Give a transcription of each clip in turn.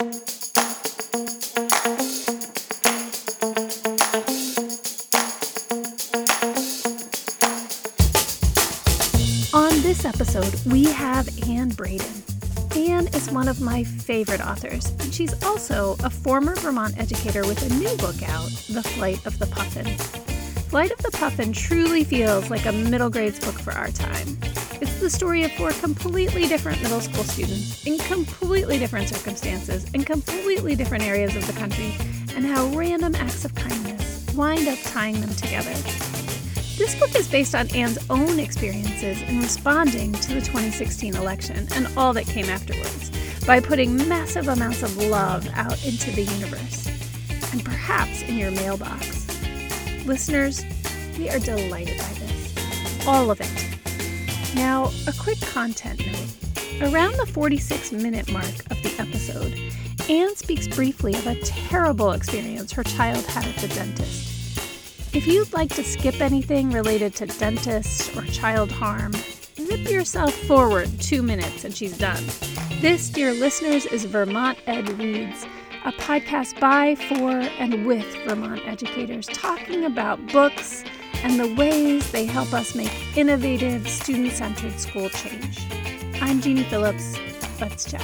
On this episode, we have Ann Braden. Ann is one of my favorite authors, and she's also a former Vermont educator with a new book out, The Flight of the Puffin. Flight of the Puffin truly feels like a middle grades book for our time. The story of four completely different middle school students in completely different circumstances in completely different areas of the country, and how random acts of kindness wind up tying them together. This book is based on Ann's own experiences in responding to the 2016 election and all that came afterwards by putting massive amounts of love out into the universe and perhaps in your mailbox. Listeners, we are delighted by this. All of it. Now, a quick content note. Around the 46 minute mark of the episode, Ann speaks briefly of a terrible experience her child had at the dentist. If you'd like to skip anything related to dentists or child harm, zip yourself forward two minutes and she's done. This, dear listeners, is Vermont Ed Reads, a podcast by, for, and with Vermont educators talking about books and the ways they help us make innovative, student centered school change. I'm Jeannie Phillips. Let's chat.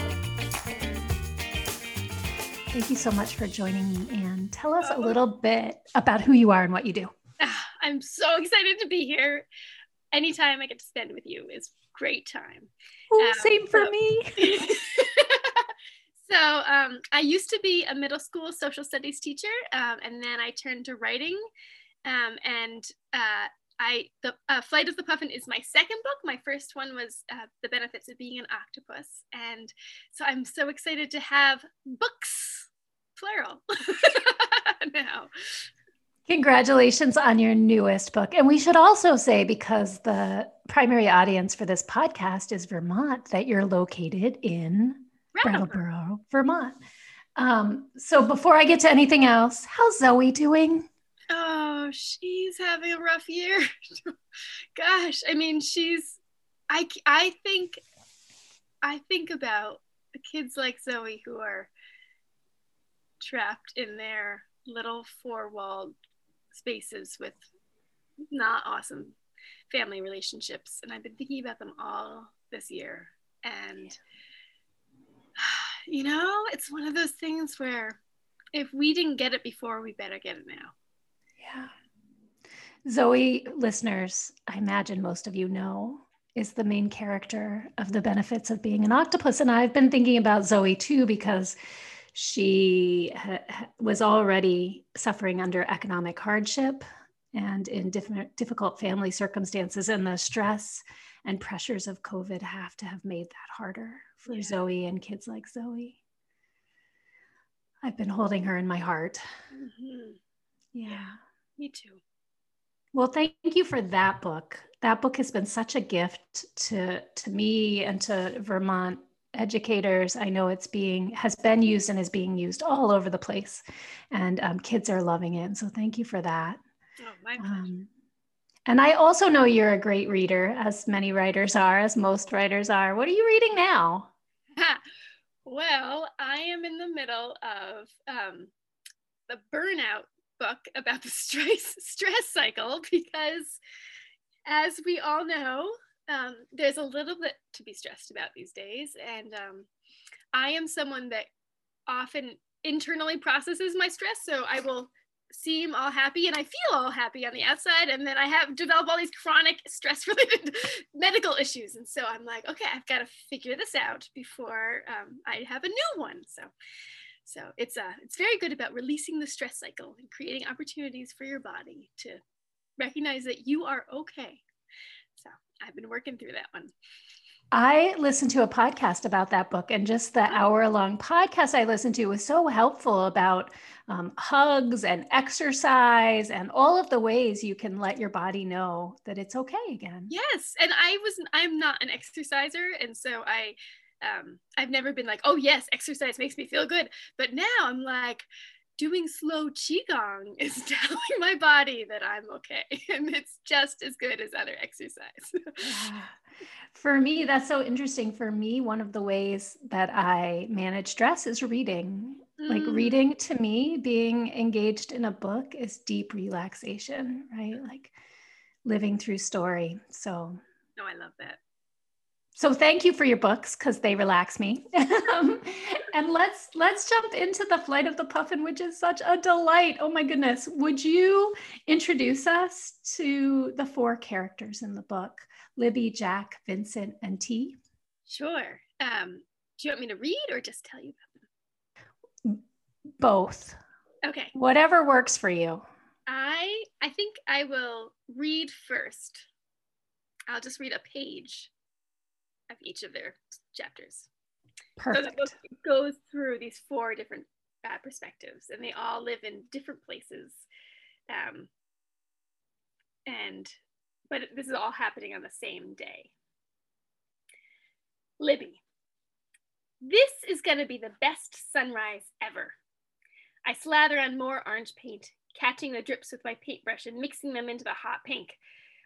Thank you so much for joining me, and Tell us a little bit about who you are and what you do. I'm so excited to be here. Anytime I get to spend with you is great time. Oh, um, same for so, me. so um, I used to be a middle school social studies teacher, um, and then I turned to writing. Um, and uh, I the uh, Flight of the Puffin is my second book. My first one was uh, The Benefits of Being an Octopus, and so I'm so excited to have books plural now. Congratulations on your newest book. And we should also say, because the primary audience for this podcast is Vermont, that you're located in Brattleboro, Vermont. Um, so before I get to anything else, how's Zoe doing? Oh, she's having a rough year. Gosh, I mean, she's, I, I think, I think about kids like Zoe who are trapped in their little four walled spaces with not awesome family relationships. And I've been thinking about them all this year. And, you know, it's one of those things where if we didn't get it before, we better get it now. Yeah. Zoe, listeners, I imagine most of you know, is the main character of the benefits of being an octopus. And I've been thinking about Zoe too, because she ha- was already suffering under economic hardship and in different difficult family circumstances and the stress and pressures of covid have to have made that harder for yeah. zoe and kids like zoe i've been holding her in my heart mm-hmm. yeah. Me too. Well thank you for that book. That book has been such a gift to to me and to vermont educators. I know it's being has been used and is being used all over the place and um, kids are loving it. So thank you for that. Oh, my pleasure. Um, and i also know you're a great reader as many writers are as most writers are. What are you reading now? Well i am in the middle of um, the burnout book about the stress stress cycle because as we all know um, there's a little bit to be stressed about these days. And um, I am someone that often internally processes my stress. So I will seem all happy and I feel all happy on the outside. And then I have developed all these chronic stress related medical issues. And so I'm like, okay, I've got to figure this out before um, I have a new one. So so it's uh, it's very good about releasing the stress cycle and creating opportunities for your body to recognize that you are okay So I've been working through that one. I listened to a podcast about that book, and just the oh. hour long podcast I listened to was so helpful about um, hugs and exercise and all of the ways you can let your body know that it's okay again. Yes. And I was, I'm not an exerciser. And so I, um, I've never been like, oh, yes, exercise makes me feel good. But now I'm like, doing slow qigong is telling my body that I'm okay and it's just as good as other exercise. yeah. For me, that's so interesting. For me, one of the ways that I manage stress is reading. Mm. Like reading to me, being engaged in a book is deep relaxation, right? Like living through story. So, no, I love that. So thank you for your books because they relax me. and let's let's jump into the flight of the puffin, which is such a delight. Oh my goodness! Would you introduce us to the four characters in the book? Libby, Jack, Vincent, and T? Sure. Um, do you want me to read or just tell you about them? Both. Okay. Whatever works for you. I I think I will read first. I'll just read a page of each of their chapters. Perfect. So the book goes through these four different uh, perspectives, and they all live in different places. Um, and but this is all happening on the same day. Libby, this is going to be the best sunrise ever. I slather on more orange paint, catching the drips with my paintbrush and mixing them into the hot pink.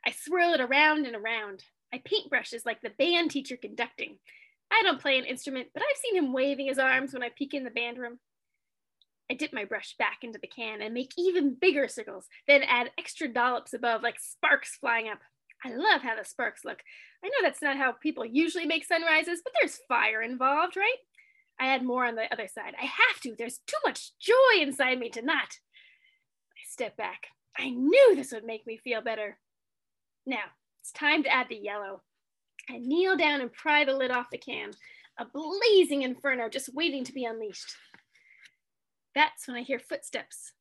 I swirl it around and around. My paintbrush is like the band teacher conducting. I don't play an instrument, but I've seen him waving his arms when I peek in the band room. I dip my brush back into the can and make even bigger circles, then add extra dollops above like sparks flying up. I love how the sparks look. I know that's not how people usually make sunrises, but there's fire involved, right? I add more on the other side. I have to. There's too much joy inside me to not. I step back. I knew this would make me feel better. Now, it's time to add the yellow. I kneel down and pry the lid off the can, a blazing inferno just waiting to be unleashed. That's when I hear footsteps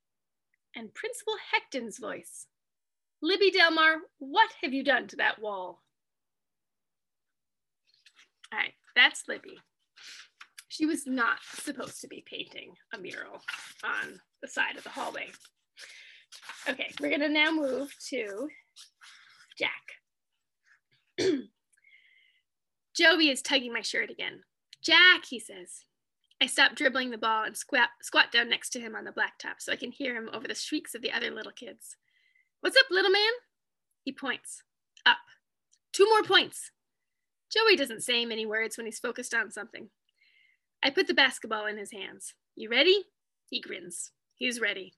and Principal Hecton's voice. Libby Delmar, what have you done to that wall? All right, that's Libby. She was not supposed to be painting a mural on the side of the hallway. Okay, we're gonna now move to Jack. Joey is tugging my shirt again. Jack, he says. I stop dribbling the ball and squat, squat down next to him on the blacktop so I can hear him over the shrieks of the other little kids. What's up, little man? He points. Up. Two more points. Joey doesn't say many words when he's focused on something. I put the basketball in his hands. You ready? He grins. He's ready.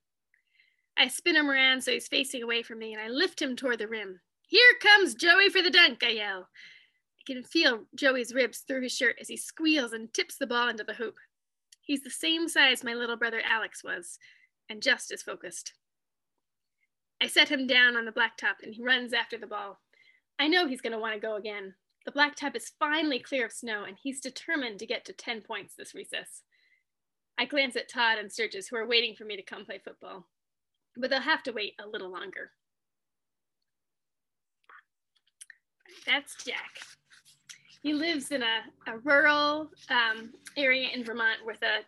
I spin him around so he's facing away from me and I lift him toward the rim. Here comes Joey for the dunk, I yell. I can feel Joey's ribs through his shirt as he squeals and tips the ball into the hoop. He's the same size my little brother Alex was, and just as focused. I set him down on the blacktop and he runs after the ball. I know he's going to want to go again. The blacktop is finally clear of snow and he's determined to get to 10 points this recess. I glance at Todd and Sturgis, who are waiting for me to come play football, but they'll have to wait a little longer. That's Jack. He lives in a, a rural um, area in Vermont with a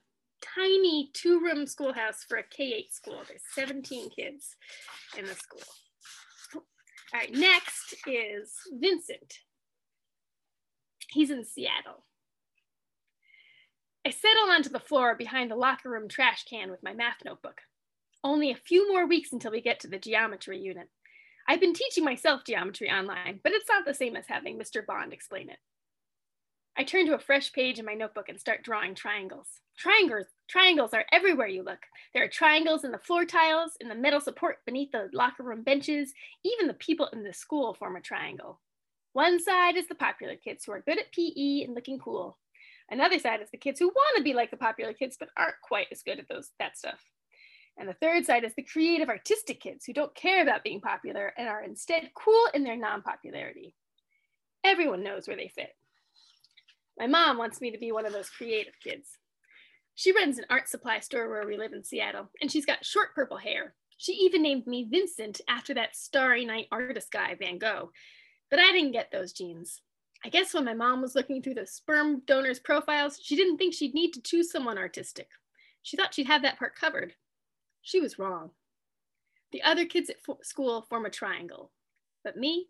tiny two room schoolhouse for a K 8 school. There's 17 kids in the school. All right, next is Vincent. He's in Seattle. I settle onto the floor behind the locker room trash can with my math notebook. Only a few more weeks until we get to the geometry unit. I've been teaching myself geometry online, but it's not the same as having Mr. Bond explain it. I turn to a fresh page in my notebook and start drawing triangles. Triangles, triangles are everywhere you look. There are triangles in the floor tiles, in the metal support beneath the locker room benches. Even the people in the school form a triangle. One side is the popular kids who are good at PE and looking cool. Another side is the kids who want to be like the popular kids but aren't quite as good at those that stuff. And the third side is the creative artistic kids who don't care about being popular and are instead cool in their non-popularity. Everyone knows where they fit. My mom wants me to be one of those creative kids. She runs an art supply store where we live in Seattle, and she's got short purple hair. She even named me Vincent after that starry night artist guy, Van Gogh. But I didn't get those genes. I guess when my mom was looking through the sperm donors' profiles, she didn't think she'd need to choose someone artistic. She thought she'd have that part covered. She was wrong. The other kids at school form a triangle, but me,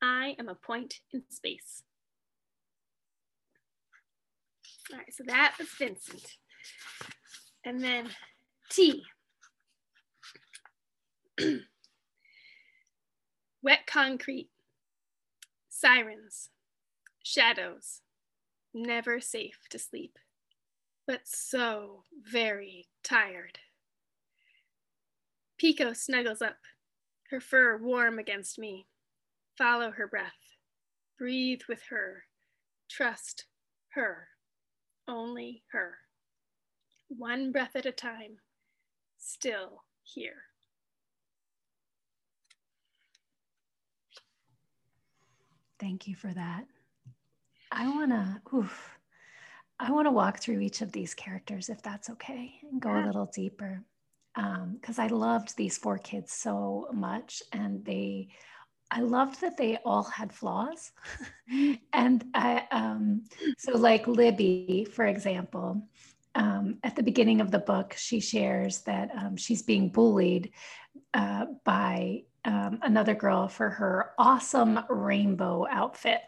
I am a point in space. All right, so that was Vincent. And then T. Wet concrete, sirens, shadows, never safe to sleep, but so very tired. Pico snuggles up, her fur warm against me. Follow her breath. Breathe with her. Trust her. Only her. One breath at a time. Still here. Thank you for that. I want to, oof, I want to walk through each of these characters if that's okay and go yeah. a little deeper. Because um, I loved these four kids so much and they, I loved that they all had flaws. and I, um, so like Libby, for example, um, at the beginning of the book, she shares that um, she's being bullied uh, by um, another girl for her awesome rainbow outfit.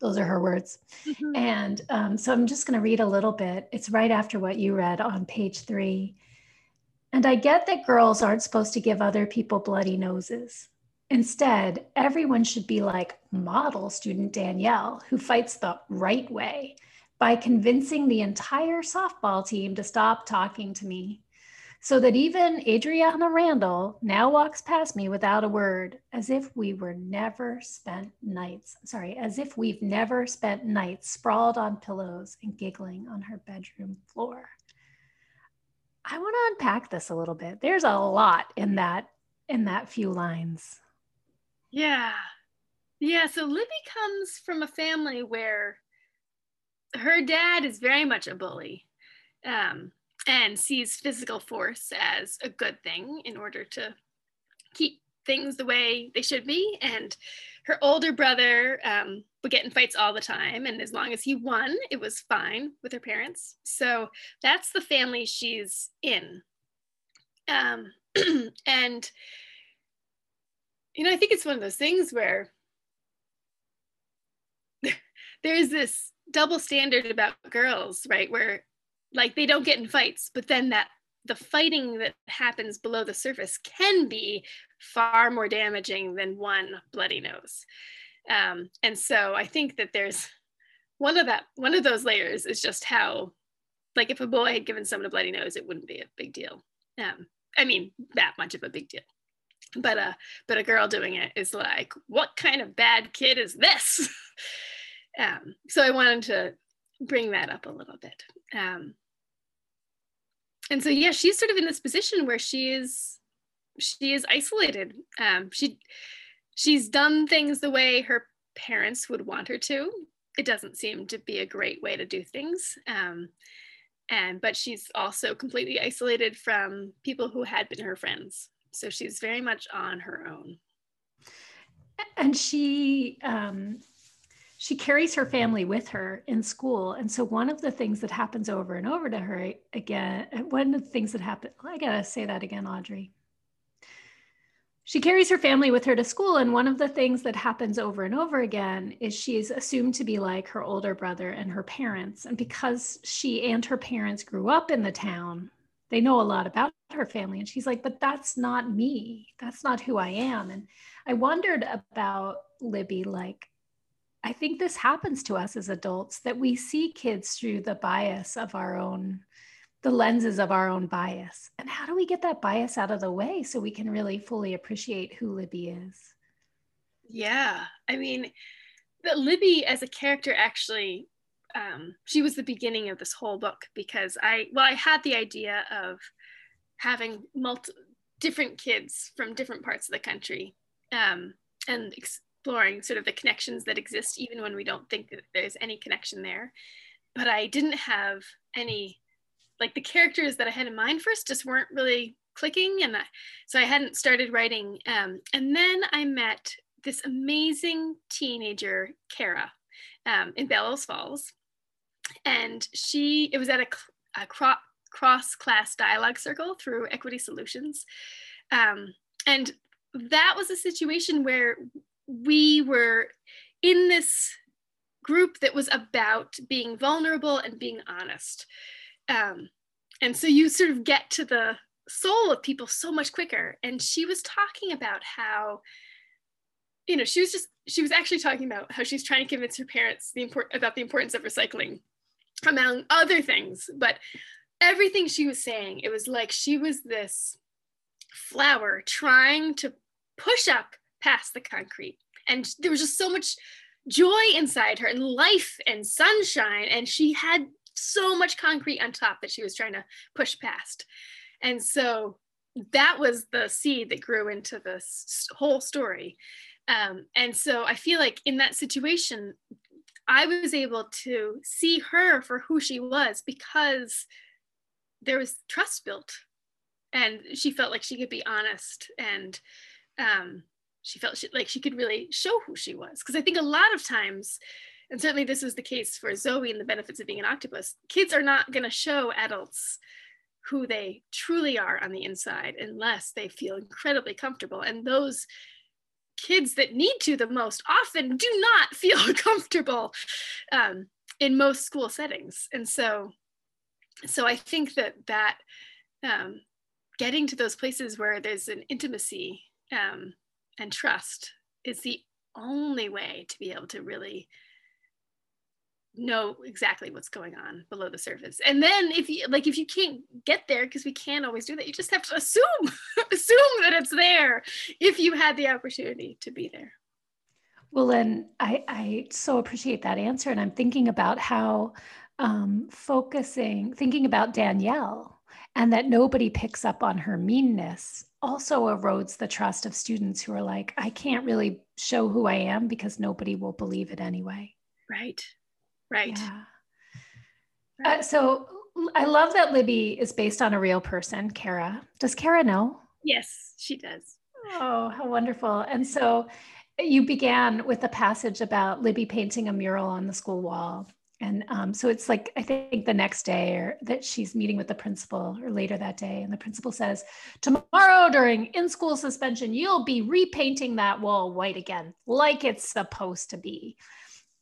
Those are her words. Mm-hmm. And um, so I'm just going to read a little bit. It's right after what you read on page three. And I get that girls aren't supposed to give other people bloody noses. Instead, everyone should be like model student Danielle, who fights the right way by convincing the entire softball team to stop talking to me so that even Adriana Randall now walks past me without a word, as if we were never spent nights, sorry, as if we've never spent nights sprawled on pillows and giggling on her bedroom floor. I want to unpack this a little bit. There's a lot in that in that few lines. Yeah. Yeah, so Libby comes from a family where her dad is very much a bully. Um, and sees physical force as a good thing in order to keep things the way they should be. And her older brother um, would get in fights all the time. And as long as he won, it was fine with her parents. So that's the family she's in. Um, and, you know, I think it's one of those things where there's this double standard about girls, right? Where like they don't get in fights but then that the fighting that happens below the surface can be far more damaging than one bloody nose um, and so i think that there's one of that one of those layers is just how like if a boy had given someone a bloody nose it wouldn't be a big deal. Um, i mean that much of a big deal. But uh but a girl doing it is like what kind of bad kid is this? Um, so i wanted to bring that up a little bit. Um, and so yeah she's sort of in this position where she is she is isolated. Um, she she's done things the way her parents would want her to it doesn't seem to be a great way to do things um, and but she's also completely isolated from people who had been her friends so she's very much on her own and she um, she carries her family with her in school. And so one of the things that happens over and over to her again, one of the things that happen, I gotta say that again, Audrey. She carries her family with her to school. And one of the things that happens over and over again is she's assumed to be like her older brother and her parents. And because she and her parents grew up in the town, they know a lot about her family. And she's like, but that's not me. That's not who I am. And I wondered about Libby, like, I think this happens to us as adults that we see kids through the bias of our own, the lenses of our own bias. And how do we get that bias out of the way so we can really fully appreciate who Libby is? Yeah. I mean, but Libby as a character actually, um, she was the beginning of this whole book because I, well, I had the idea of having multi different kids from different parts of the country um, and exploring sort of the connections that exist even when we don't think that there's any connection there but i didn't have any like the characters that i had in mind first just weren't really clicking and I, so i hadn't started writing um, and then i met this amazing teenager kara um, in bellows falls and she it was at a, a cro- cross class dialogue circle through equity solutions um, and that was a situation where we were in this group that was about being vulnerable and being honest. Um, and so you sort of get to the soul of people so much quicker. And she was talking about how, you know, she was just she was actually talking about how she's trying to convince her parents the import about the importance of recycling, among other things. But everything she was saying, it was like she was this flower trying to push up past the concrete. And there was just so much joy inside her and life and sunshine. And she had so much concrete on top that she was trying to push past. And so that was the seed that grew into this whole story. Um, and so I feel like in that situation, I was able to see her for who she was because there was trust built and she felt like she could be honest and um, she felt she, like she could really show who she was because i think a lot of times and certainly this was the case for zoe and the benefits of being an octopus. Kids are not going to show adults who they truly are on the inside unless they feel incredibly comfortable. And those kids that need to the most often do not feel comfortable um, in most school settings. And so so i think that that um, getting to those places where there's an intimacy um, and trust is the only way to be able to really know exactly what's going on below the surface and then if you like if you can't get there because we can't always do that you just have to assume assume that it's there if you had the opportunity to be there well and i i so appreciate that answer and i'm thinking about how um, focusing thinking about danielle and that nobody picks up on her meanness also erodes the trust of students who are like, I can't really show who I am because nobody will believe it anyway. Right. Right. Yeah. Uh, so I love that Libby is based on a real person, Kara. Does Kara know? Yes, she does. Oh, how wonderful. And so you began with a passage about Libby painting a mural on the school wall. And um, so it's like, I think the next day or that she's meeting with the principal or later that day. And the principal says, tomorrow during in-school suspension, you'll be repainting that wall white again, like it's supposed to be.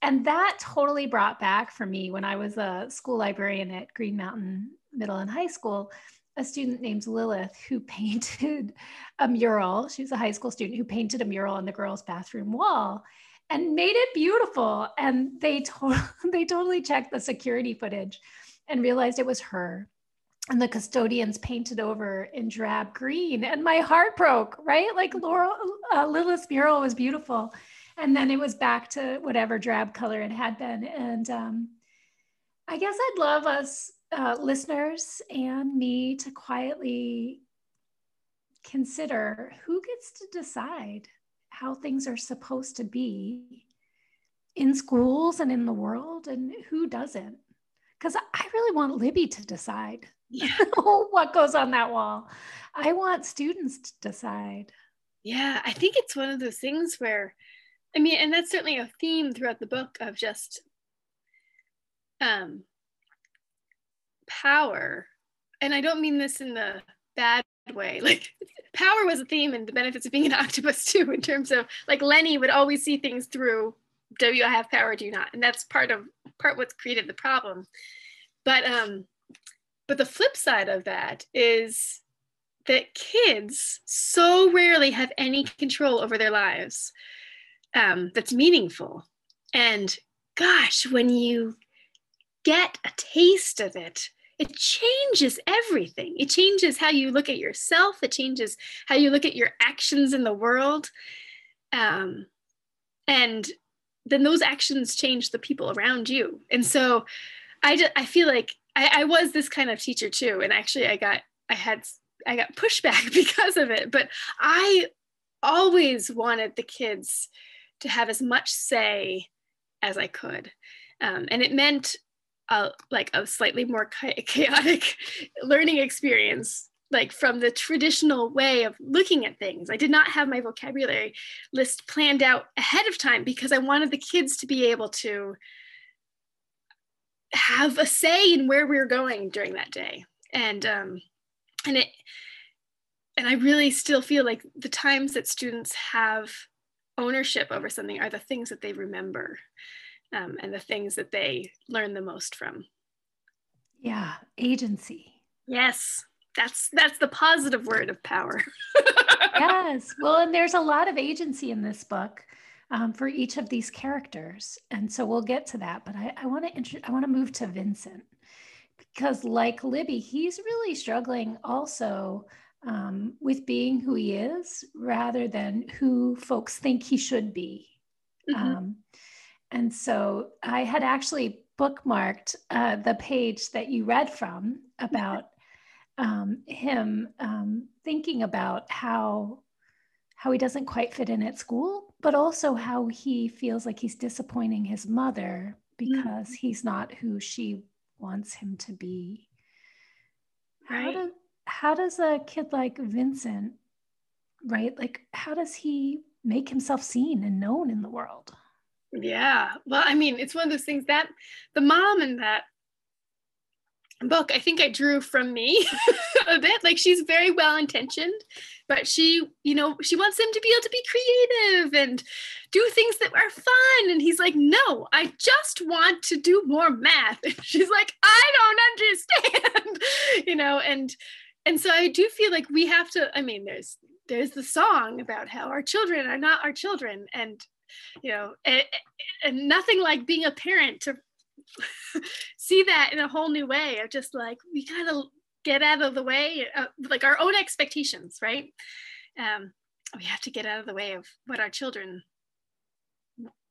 And that totally brought back for me when I was a school librarian at Green Mountain Middle and High School, a student named Lilith who painted a mural. She was a high school student who painted a mural on the girls' bathroom wall and made it beautiful. And they, to- they totally checked the security footage and realized it was her. And the custodians painted over in drab green. And my heart broke, right? Like Laurel, uh, Lilith's mural was beautiful. And then it was back to whatever drab color it had been. And um, I guess I'd love us uh, listeners and me to quietly consider who gets to decide how things are supposed to be in schools and in the world and who doesn't because i really want libby to decide yeah. what goes on that wall i want students to decide yeah i think it's one of those things where i mean and that's certainly a theme throughout the book of just um power. And i don't mean this in the bad way. Like power was a theme and the benefits of being an octopus too in terms of like lenny would always see things through do you have power do you not? And that's part of part what's created the problem. But um but the flip side of that is that kids so rarely have any control over their lives um, that's meaningful and gosh when you get a taste of it it changes everything. It changes how you look at yourself. It changes how you look at your actions in the world. Um, and then those actions change the people around you. And so I, just, I feel like I, I was this kind of teacher too. And actually I got, I had, I got pushback because of it, but I always wanted the kids to have as much say as I could. Um, and it meant a like a slightly more chaotic learning experience like from the traditional way of looking at things. I did not have my vocabulary list planned out ahead of time because I wanted the kids to be able to have a say in where we were going during that day. And um, and it and I really still feel like the times that students have ownership over something are the things that they remember um, and the things that they learn the most from. Yeah, agency. Yes, that's that's the positive word of power yes well and there's a lot of agency in this book um, for each of these characters and so we'll get to that but i want to i want to move to vincent because like libby he's really struggling also um, with being who he is rather than who folks think he should be mm-hmm. um, and so i had actually bookmarked uh, the page that you read from about um, him um, thinking about how how he doesn't quite fit in at school, but also how he feels like he's disappointing his mother because mm. he's not who she wants him to be. Right. How, do, how does a kid like Vincent, right? Like, how does he make himself seen and known in the world? Yeah. Well, I mean, it's one of those things that the mom in that book i think i drew from me a bit like she's very well intentioned but she you know she wants him to be able to be creative and do things that are fun and he's like no i just want to do more math and she's like i don't understand you know and and so i do feel like we have to i mean there's there's the song about how our children are not our children and you know and, and nothing like being a parent to see that in a whole new way of just like we gotta get out of the way uh, like our own expectations right? Um, we have to get out of the way of what our children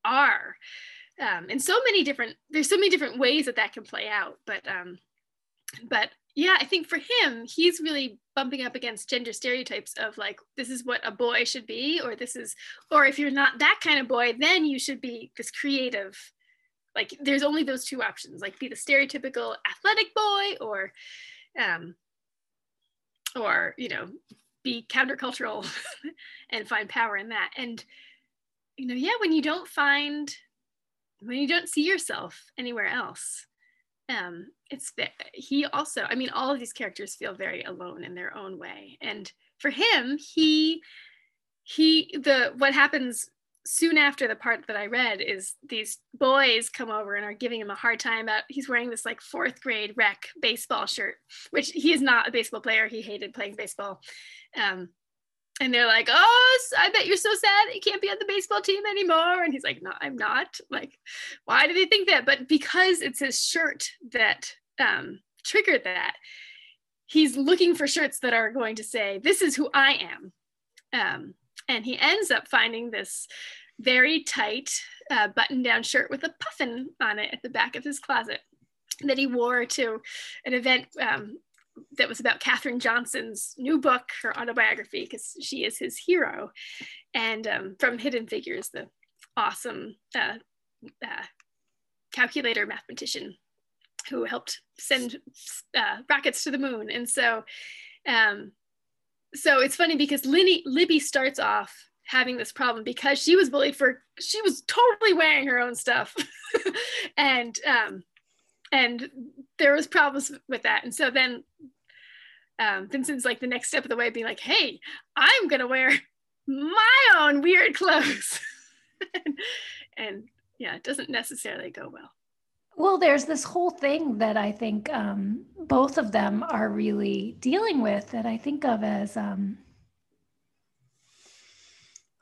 are. Um, and so many different there's so many different ways that that can play out but um but yeah i think for him he's really bumping up against gender stereotypes of like this is what a boy should be or this is or if you're not that kind of boy then you should be this creative. Like there's only those two options like be the stereotypical athletic boy or um or you know be countercultural and find power in that. And you know yeah when you don't find when you don't see yourself anywhere else um it's he also i mean all of these characters feel very alone in their own way and for him he he the what happens soon after the part that I read is these boys come over and are giving him a hard time about he's wearing this like fourth grade rec baseball shirt, which he is not a baseball player. He hated playing baseball. Um, and they're like, "Oh, I bet you're so sad you can't be on the baseball team anymore." And he's like, "No, I'm not." Like, why do they think that? But because it's his shirt that um, triggered that, he's looking for shirts that are going to say, "This is who I am." Um, and he ends up finding this very tight uh, button down shirt with a puffin on it at the back of his closet that he wore to an event um, that was about Katherine Johnson's new book, her autobiography, because she is his hero. And um, from Hidden Figures, the awesome uh, uh, calculator mathematician who helped send uh, rockets to the moon. And so um, so it's funny because Linny, Libby starts off having this problem because she was bullied for she was totally wearing her own stuff. And um and there was problems with that. And so then um vincent's like the next step of the way being like hey i'm gonna wear my own weird clothes. And, and yeah it doesn't necessarily go well well, there's this whole thing that I think um, both of them are really dealing with that I think of as um,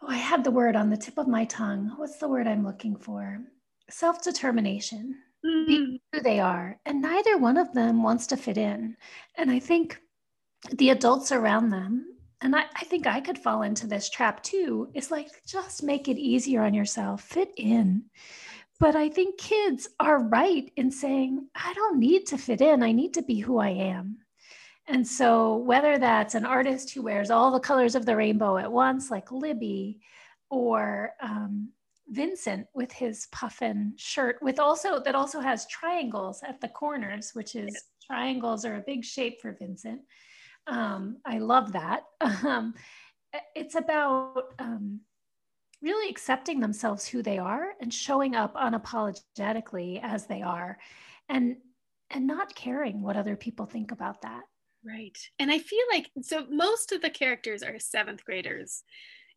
oh, I had the word on the tip of my tongue. What's the word I'm looking for? Self determination, mm-hmm. who they are. And neither one of them wants to fit in. And I think the adults around them, and I, I think I could fall into this trap too, is like just make it easier on yourself, fit in but I think kids are right in saying, I don't need to fit in, I need to be who I am. And so, whether that's an artist who wears all the colors of the rainbow at once, like Libby, or um, Vincent with his puffin shirt, with also that also has triangles at the corners, which is triangles are a big shape for Vincent. Um, I love that. Um, it's about um, really accepting themselves who they are and showing up unapologetically as they are and and not caring what other people think about that. Right. And i feel like so most of the characters are seventh graders.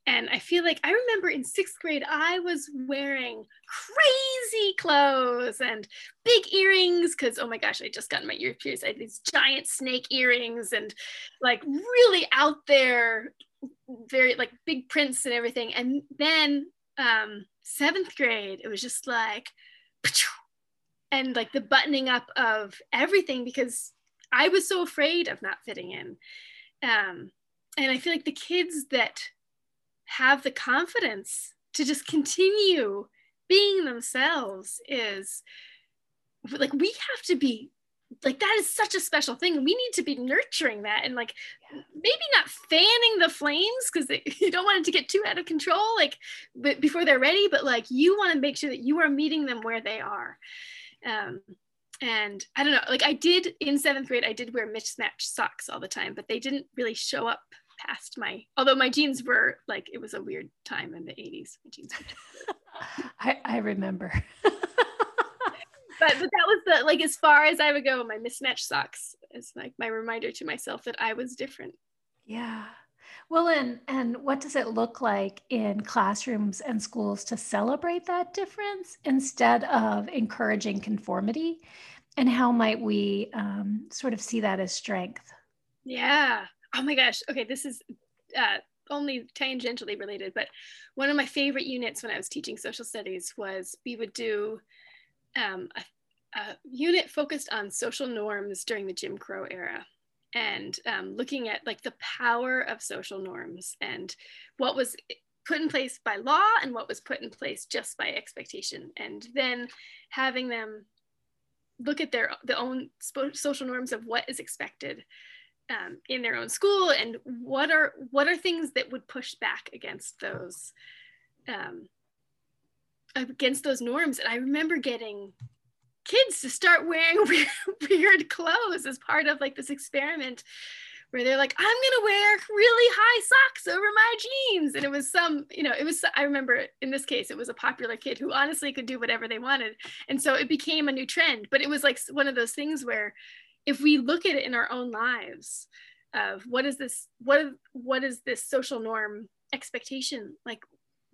And I feel like I remember in sixth grade, I was wearing crazy clothes and big earrings because, oh my gosh, I just got my ear pierced. I had these giant snake earrings and like really out there, very like big prints and everything. And then um, seventh grade, it was just like, and like the buttoning up of everything because I was so afraid of not fitting in. Um, and I feel like the kids that have the confidence to just continue being themselves is like we have to be like that is such a special thing. We need to be nurturing that and like yeah. maybe not fanning the flames because you don't want it to get too out of control like but before they're ready but like you want to make sure that you are meeting them where they are. Um and i don't know like i did in seventh grade i did wear mismatched socks all the time but they didn't really show up past my although my jeans were like it was a weird time in the 80s my jeans I, I remember but but that was the like as far as i would go my mismatched socks is like my reminder to myself that i was different. Yeah. Well and and what does it look like in classrooms and schools to celebrate that difference instead of encouraging conformity? And how might we um, sort of see that as strength? Yeah. Oh my gosh, okay, this is uh, only tangentially related, but one of my favorite units when I was teaching social studies was we would do um, a, a, unit focused on social norms during the Jim Crow era and um, looking at like the power of social norms and what was put in place by law and what was put in place just by expectation. And then having them look at their, their own social norms of what is expected um, in their own school and what are what are things that would push back against those um, against those norms. And i remember getting kids to start wearing weird, clothes as part of like this experiment where they're like i'm gonna wear really high socks over my jeans. And it was some you know it was i remember in this case it was a popular kid who honestly could do whatever they wanted. And so it became a new trend. But it was like one of those things where if we look at it in our own lives of what is this what what is this social norm expectation? Like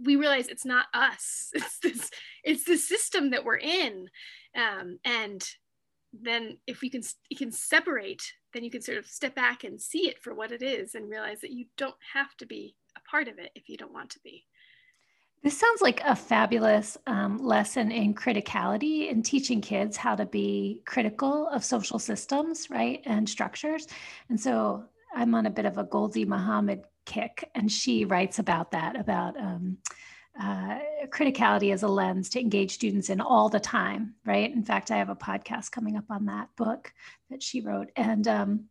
we realize it's not us. It's this it's the system that we're in. Um, and then if we can you can separate then you can sort of step back and see it for what it is and realize that you don't have to be a part of it if you don't want to be. This sounds like a fabulous um, lesson in criticality in teaching kids how to be critical of social systems, right, and structures. And so I'm on a bit of a Gholdy Muhammad kick, and she writes about that about um, uh, criticality as a lens to engage students in all the time, right? In fact, I have a podcast coming up on that book that she wrote, and um,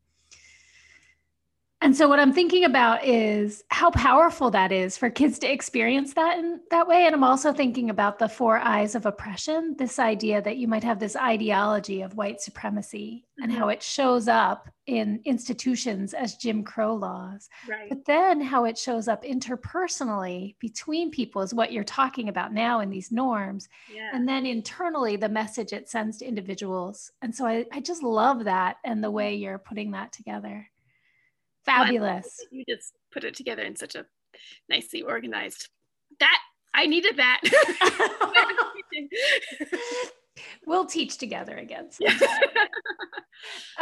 and so what I'm thinking about is how powerful that is for kids to experience that in that way. And I'm also thinking about the four I's of oppression, this idea that you might have this ideology of white supremacy mm-hmm. and how mm-hmm. it shows up in institutions as Jim Crow laws. Right. But then how it shows up interpersonally between people is what you're talking about now in these norms. Yeah. And then internally, the message it sends to individuals. And so I, I just love that and the way you're putting that together. Fabulous. You just put it together in such a nicely organized. That I needed that. we'll teach together again.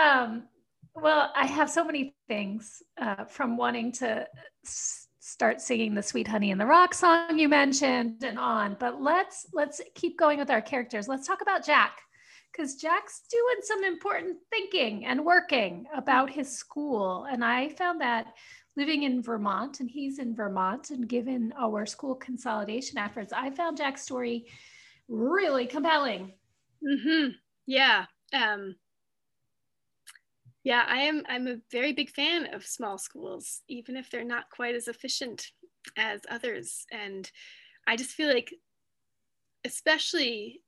um, well, I have so many things uh, from wanting to s- start singing the "Sweet Honey in the Rock" song you mentioned, and on. But let's let's keep going with our characters. Let's talk about Jack because Jack's doing some important thinking and working about his school. And I found that living in Vermont, and he's in Vermont, and given our school consolidation efforts, I found Jack's story really compelling. Mm-hmm. Yeah. Um, yeah, I am. I'm a very big fan of small schools, even if they're not quite as efficient as others. And I just feel like, especially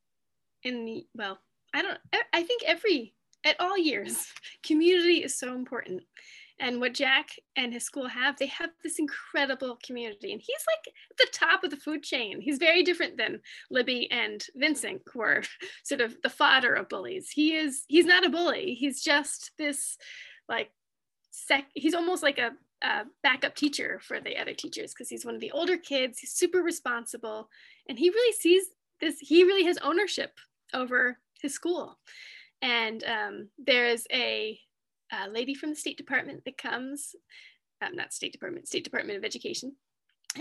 in the well, I don't, I think every, at all years, community is so important. And what Jack and his school have, they have this incredible community. And he's like the top of the food chain. He's very different than Libby and Vincent, who are sort of the fodder of bullies. He is, he's not a bully. He's just this like sec he's almost like a, a backup teacher for the other teachers because he's one of the older kids he's super responsible and he really sees this he really has ownership over his school. And um, there's a, a, lady from the state department that comes um, not state department state department of education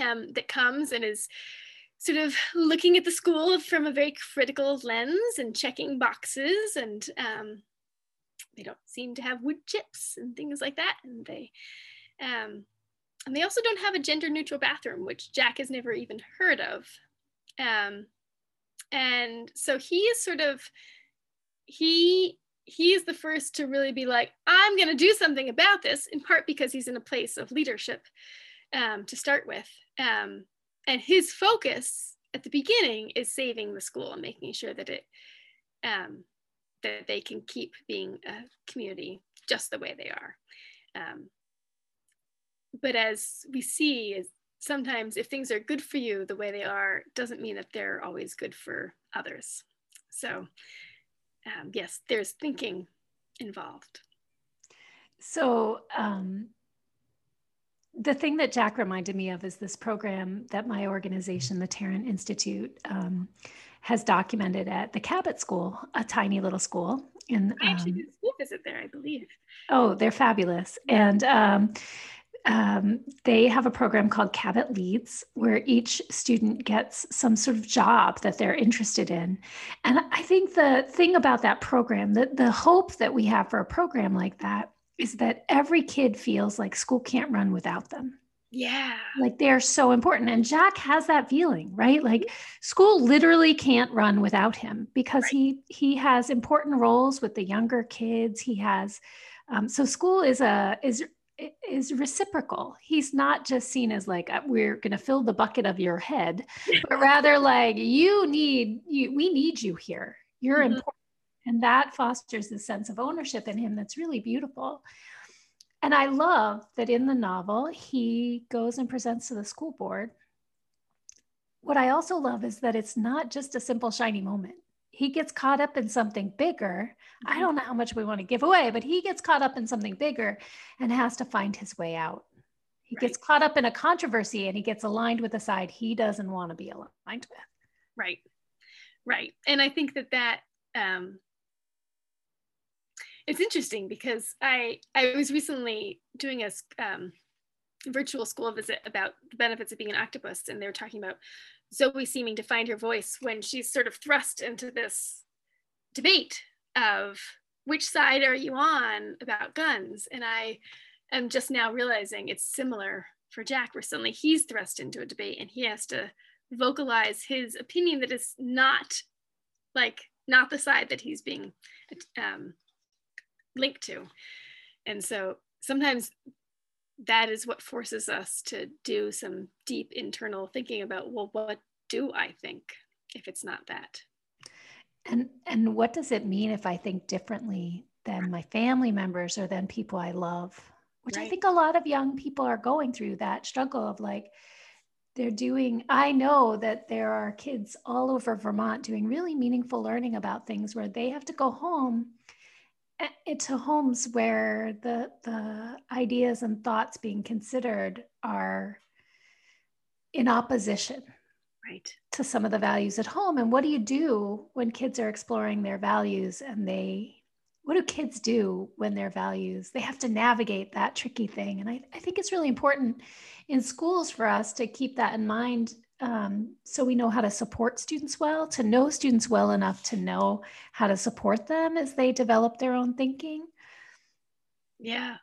um, that comes and is sort of looking at the school from a very critical lens and checking boxes and um, they don't seem to have wood chips and things like that. And they um, and they also don't have a gender neutral bathroom which jack has never even heard of. Um, and so he is sort of he he is the first to really be like i'm going to do something about this in part because he's in a place of leadership um, to start with. Um, and his focus at the beginning is saving the school and making sure that it um, that they can keep being a community just the way they are. Um, but as we see is sometimes if things are good for you the way they are doesn't mean that they're always good for others so um, yes there's thinking involved so um, the thing that Jack reminded me of is this program that my organization, the Tarrant Institute, um, has documented at the Cabot School, a tiny little school. In, I actually um, did a school visit there, I believe. Oh, they're fabulous. And um, um, they have a program called Cabot Leads, where each student gets some sort of job that they're interested in. And I think the thing about that program, that the hope that we have for a program like that is that every kid feels like school can't run without them. Yeah. Like they're so important. And Jack has that feeling, right? Like school literally can't run without him because right. he he has important roles with the younger kids. He has um, so school is a is is reciprocal. He's not just seen as like uh, we're going to fill the bucket of your head, but rather like you need you we need you here. You're mm-hmm. important and that fosters this sense of ownership in him that's really beautiful. And I love that in the novel, he goes and presents to the school board. What I also love is that it's not just a simple, shiny moment. He gets caught up in something bigger. I mm-hmm. don't know how much we want to give away, but he gets caught up in something bigger and has to find his way out. He right. gets caught up in a controversy and he gets aligned with a side he doesn't want to be aligned with. Right. Right. And I think that that um, it's interesting because I I was recently doing a um, virtual school visit about the benefits of being an octopus, and they were talking about Zoe seeming to find her voice when she's sort of thrust into this debate of which side are you on about guns, and I am just now realizing it's similar for Jack, where suddenly he's thrust into a debate and he has to vocalize his opinion that is not like not the side that he's being um, link to. And so sometimes that is what forces us to do some deep internal thinking about, well, what do I think if it's not that? And and what does it mean if I think differently than my family members or than people I love? Which right. I think a lot of young people are going through that struggle of like they're doing i know that there are kids all over vermont doing really meaningful learning about things where they have to go home into homes where the the ideas and thoughts being considered are in opposition right. to some of the values at home. And what do you do when kids are exploring their values and they what do kids do when their values they have to navigate that tricky thing? And I, I think it's really important in schools for us to keep that in mind um, so we know how to support students well, to know students well enough to know how to support them as they develop their own thinking. Yeah.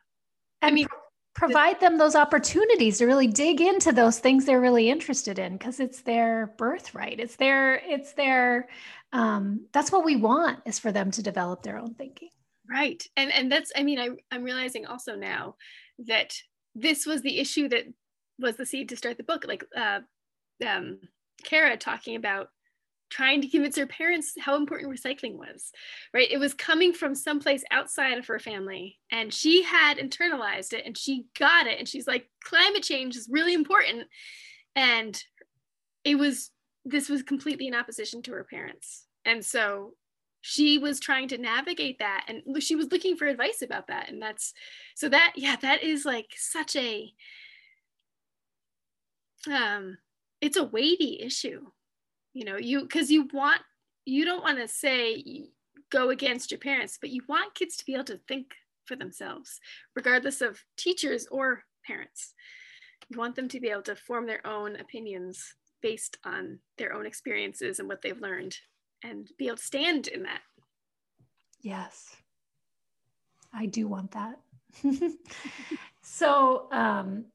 And I mean, pro- provide them those opportunities to really dig into those things they're really interested in because it's their birthright. It's their, it's their, um, that's what we want is for them to develop their own thinking. Right. And, and that's, I mean, I, I'm realizing also now that this was the issue that was the seed to start the book. Like uh, um, Kara talking about trying to convince her parents how important recycling was, right? It was coming from someplace outside of her family, and she had internalized it and she got it. And she's like, climate change is really important. And it was, this was completely in opposition to her parents. And so she was trying to navigate that and she was looking for advice about that and that's so that yeah that is like such a um it's a weighty issue you know you because you want you don't want to say go against your parents but you want kids to be able to think for themselves regardless of teachers or parents you want them to be able to form their own opinions based on their own experiences and what they've learned and be able to stand in that. Yes, I do want that. so, um,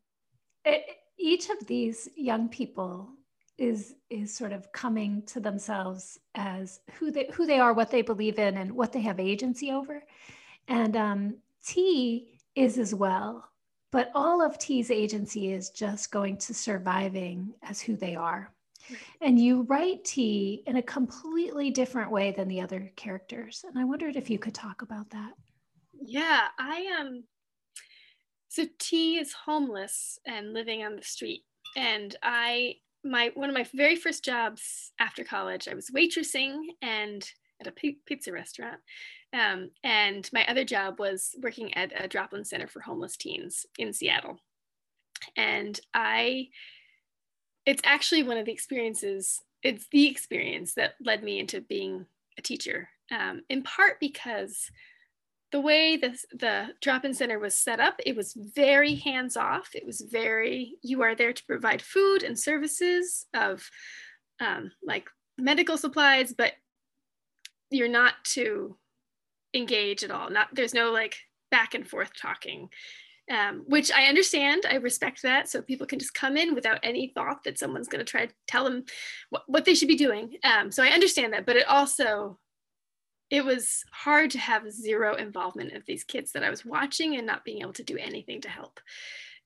it, each of these young people is is sort of coming to themselves as who they who they are, what they believe in, and what they have agency over. And um, T is as well, but all of T's agency is just going to surviving as who they are. And you write T in a completely different way than the other characters. And I wondered if you could talk about that. Yeah, I am. Um, so T is homeless and living on the street. And I, my, one of my very first jobs after college, I was waitressing and at a pizza restaurant. Um, and my other job was working at a drop-in center for homeless teens in Seattle. And I it's actually one of the experiences it's the experience that led me into being a teacher um, in part because the way the, the drop-in center was set up it was very hands-off it was very you are there to provide food and services of um, like medical supplies but you're not to engage at all not there's no like back and forth talking um, which I understand. I respect that. So people can just come in without any thought that someone's going to try to tell them what, what they should be doing. Um, so I understand that. But it also, it was hard to have zero involvement of these kids that I was watching and not being able to do anything to help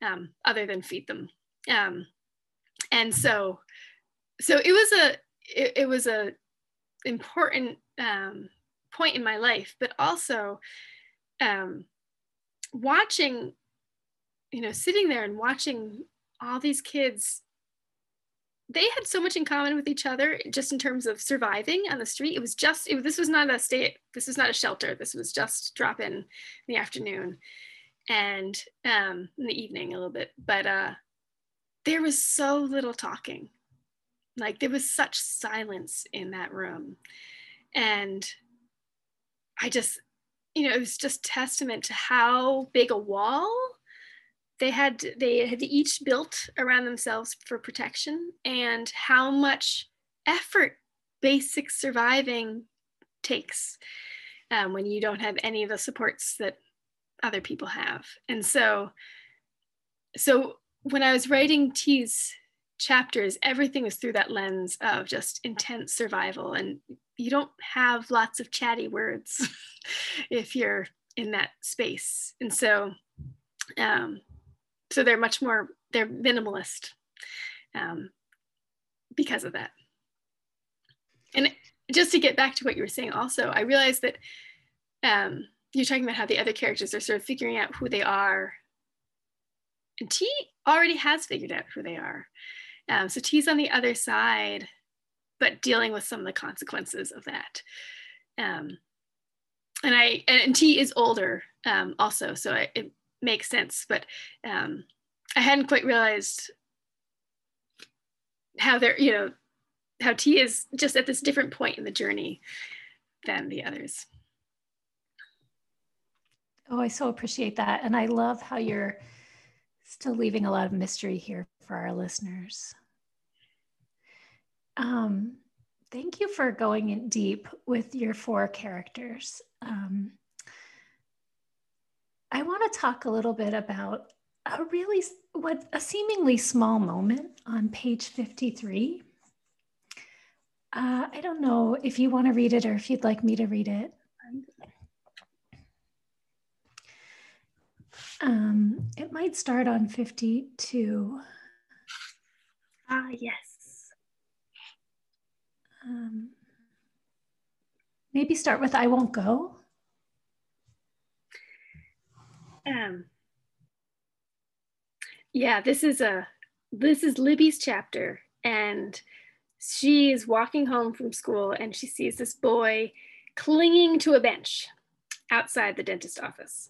um, other than feed them. Um, and so, so it was a, it, it was a important um, point in my life, but also um, watching you know, sitting there and watching all these kids, they had so much in common with each other just in terms of surviving on the street. It was just, it, this was not a state, this was not a shelter. This was just drop in in the afternoon and um, in the evening a little bit. But uh, there was so little talking. Like there was such silence in that room. And I just, you know, it was just testament to how big a wall they had they had each built around themselves for protection and how much effort basic surviving takes um, when you don't have any of the supports that other people have. And so so when i was writing t's chapters everything was through that lens of just intense survival and you don't have lots of chatty words if you're in that space. And so um, so they're much more they're minimalist um, because of that. And just to get back to what you were saying also i realized that um, you're talking about how the other characters are sort of figuring out who they are. And t already has figured out who they are. Um, so t's on the other side but dealing with some of the consequences of that. Um, and i and t is older um, also so I, it makes sense, but um, I hadn't quite realized how they're, you know, how T is just at this different point in the journey than the others. Oh, I so appreciate that. And I love how you're still leaving a lot of mystery here for our listeners. Um, thank you for going in deep with your four characters. Um, I want to talk a little bit about a really what a seemingly small moment on page 53. Uh, I don't know if you want to read it or if you'd like me to read it. Um, it might start on 52. Ah, yes. Um, maybe start with I won't go. Um, yeah, this is a this is Libby's chapter, and she is walking home from school, and she sees this boy clinging to a bench outside the dentist office.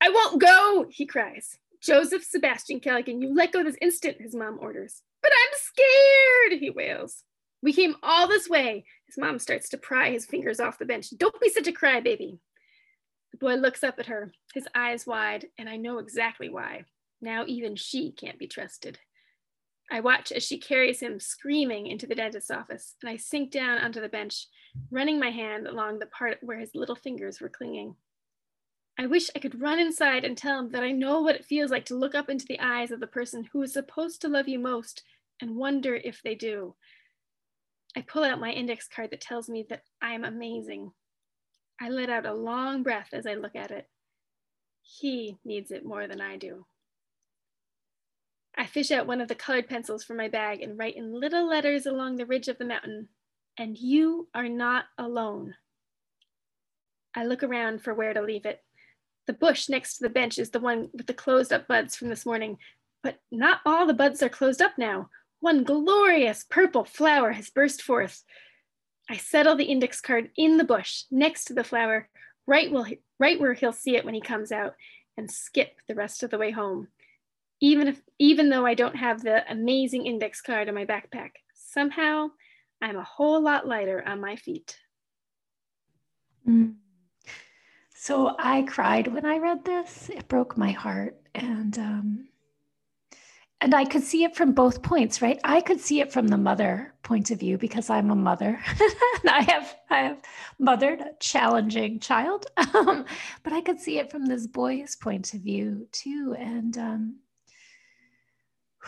I won't go, he cries. Joseph Sebastian Callaghan, you let go this instant, his mom orders. But I'm scared, he wails. We came all this way. His mom starts to pry his fingers off the bench. Don't be such a crybaby. Boy looks up at her, his eyes wide, and I know exactly why. Now even she can't be trusted. I watch as she carries him screaming into the dentist's office, and I sink down onto the bench, running my hand along the part where his little fingers were clinging. I wish I could run inside and tell him that I know what it feels like to look up into the eyes of the person who is supposed to love you most and wonder if they do. I pull out my index card that tells me that I am amazing. I let out a long breath as I look at it. He needs it more than I do. I fish out one of the colored pencils from my bag and write in little letters along the ridge of the mountain, and you are not alone. I look around for where to leave it. The bush next to the bench is the one with the closed up buds from this morning, but not all the buds are closed up now. One glorious purple flower has burst forth. I settle the index card in the bush next to the flower, right, will, right where he'll see it when he comes out, and skip the rest of the way home. Even if, even though I don't have the amazing index card in my backpack, somehow I'm a whole lot lighter on my feet. Mm. So I cried when I read this. It broke my heart, and um, and I could see it from both points, right? I could see it from the mother point of view because I'm a mother. and I have I have mothered a challenging child, um, but I could see it from this boy's point of view too. And um,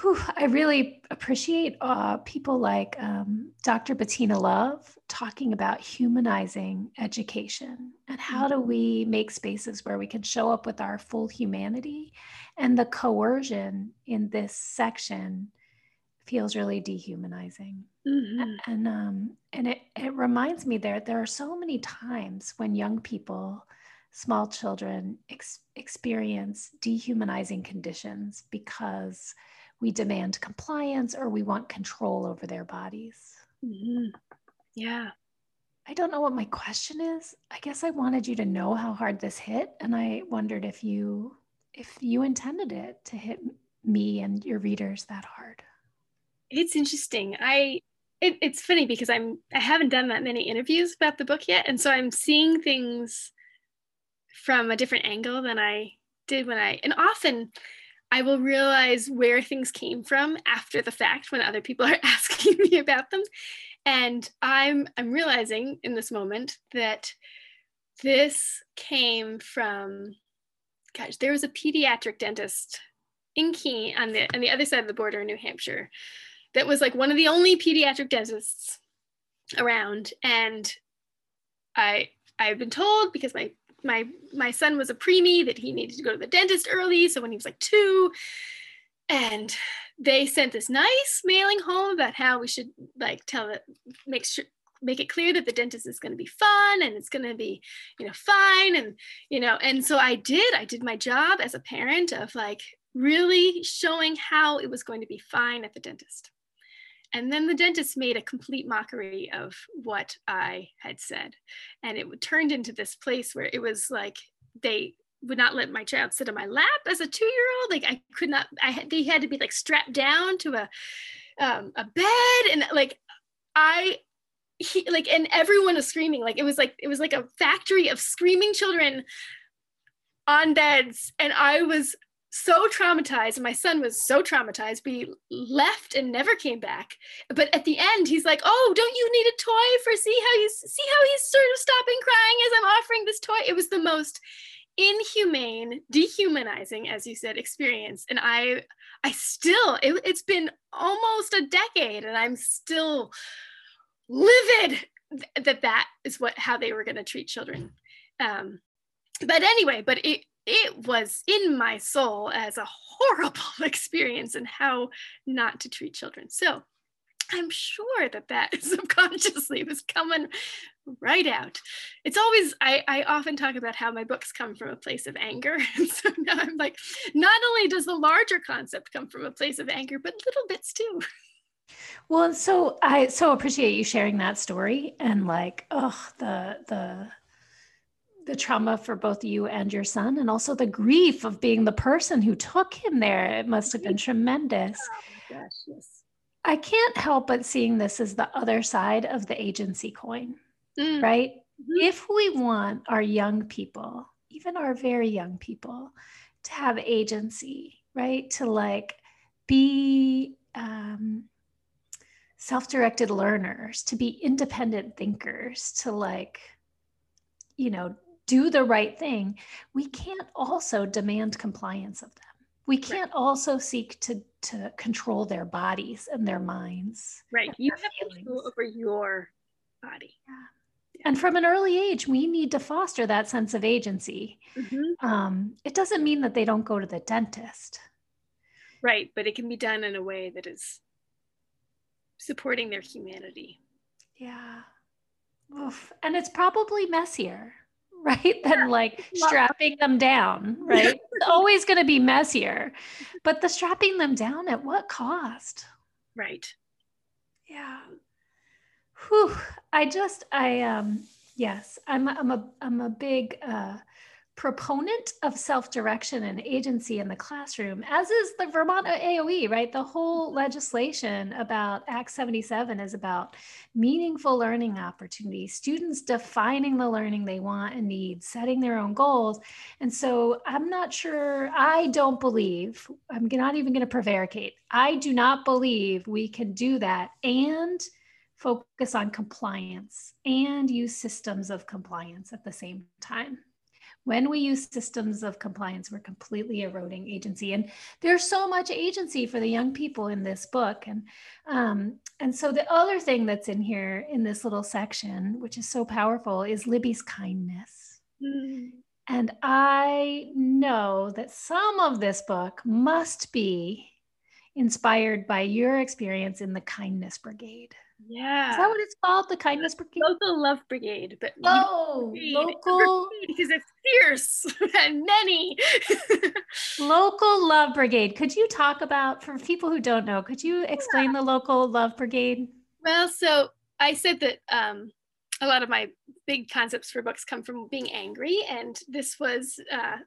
whew, I really appreciate uh, people like um, Dr. Bettina Love talking about humanizing education and how do we make spaces where we can show up with our full humanity. And the coercion in this section feels really dehumanizing. Mm-hmm. And um, and it, it reminds me there there are so many times when young people small children ex- experience dehumanizing conditions because we demand compliance or we want control over their bodies. Mm-hmm. Yeah. I don't know what my question is. I guess I wanted you to know how hard this hit and I wondered if you if you intended it to hit me and your readers that hard. It's interesting. I it, it's funny because I'm I haven't done that many interviews about the book yet and so I'm seeing things from a different angle than I did when I and often I will realize where things came from after the fact when other people are asking me about them. And I'm I'm realizing in this moment that this came from gosh, there was a pediatric dentist in Keene on the on the other side of the border in New Hampshire that was like one of the only pediatric dentists around. And I I've been told because my my my son was a preemie that he needed to go to the dentist early so when he was like two and they sent this nice mailing home about how we should like tell it make sure make it clear that the dentist is going to be fun and it's going to be you know fine and you know and so i did i did my job as a parent of like really showing how it was going to be fine at the dentist and then the dentist made a complete mockery of what I had said. And it turned into this place where it was like they would not let my child sit on my lap as a two year old. Like I could not, I had, they had to be like strapped down to a, um, a bed. And like, I, he, like, and everyone was screaming. Like it was like, it was like a factory of screaming children on beds. And I was so traumatized my son was so traumatized he left and never came back. But at the end he's like oh don't you need a toy for see how he's see how he's sort of stopping crying as i'm offering this toy? It was the most inhumane dehumanizing as you said experience. And i i still it, it's been almost a decade and i'm still livid that that is what how they were going to treat children. Um but anyway but it it was in my soul as a horrible experience and how not to treat children. So I'm sure that that subconsciously was coming right out. It's always, I, I often talk about how my books come from a place of anger. And so now I'm like, not only does the larger concept come from a place of anger, but little bits too. Well, so I so appreciate you sharing that story and like, oh, the the the trauma for both you and your son, and also the grief of being the person who took him there. It must have been tremendous. Oh gosh, yes. I can't help but seeing this as the other side of the agency coin, mm. right? Mm-hmm. If we want our young people, even our very young people, to have agency, right? To like be um, self directed learners, to be independent thinkers, to like, you know, do the right thing, we can't also demand compliance of them. We can't right. also seek to to control their bodies and their minds. Right. You have control over your body. Yeah. yeah. And from an early age, we need to foster that sense of agency. Mm-hmm. Um, it doesn't mean that they don't go to the dentist. Right, but it can be done in a way that is supporting their humanity. Yeah. Oof. And it's probably messier right? Than like strapping them down right? It's always going to be messier. But the strapping them down at what cost? Right. Yeah. Whew. i just i um yes i'm i'm a i'm a big uh proponent of self-direction and agency in the classroom as is the vermont aoe right? The whole mm-hmm. legislation about act 77 is about meaningful learning opportunities students defining the learning they want and need setting their own goals. And so i'm not sure i don't believe i'm not even going to prevaricate i do not believe we can do that and focus on compliance and use systems of compliance at the same time when we use systems of compliance, we're completely eroding agency. And there's so much agency for the young people in this book. And um, and so the other thing that's in here in this little section, which is so powerful, is Libby's kindness. Mm. And I know that some of this book must be inspired by your experience in the kindness brigade. Yeah. Is that what it's called? The Kindness Brigade? Local Love Brigade. But oh, brigade. local. Because it's fierce and many. local Love Brigade. Could you talk about, for people who don't know, could you explain yeah. the Local Love Brigade? Well, so I said that um, a lot of my big concepts for books come from being angry. And this was uh,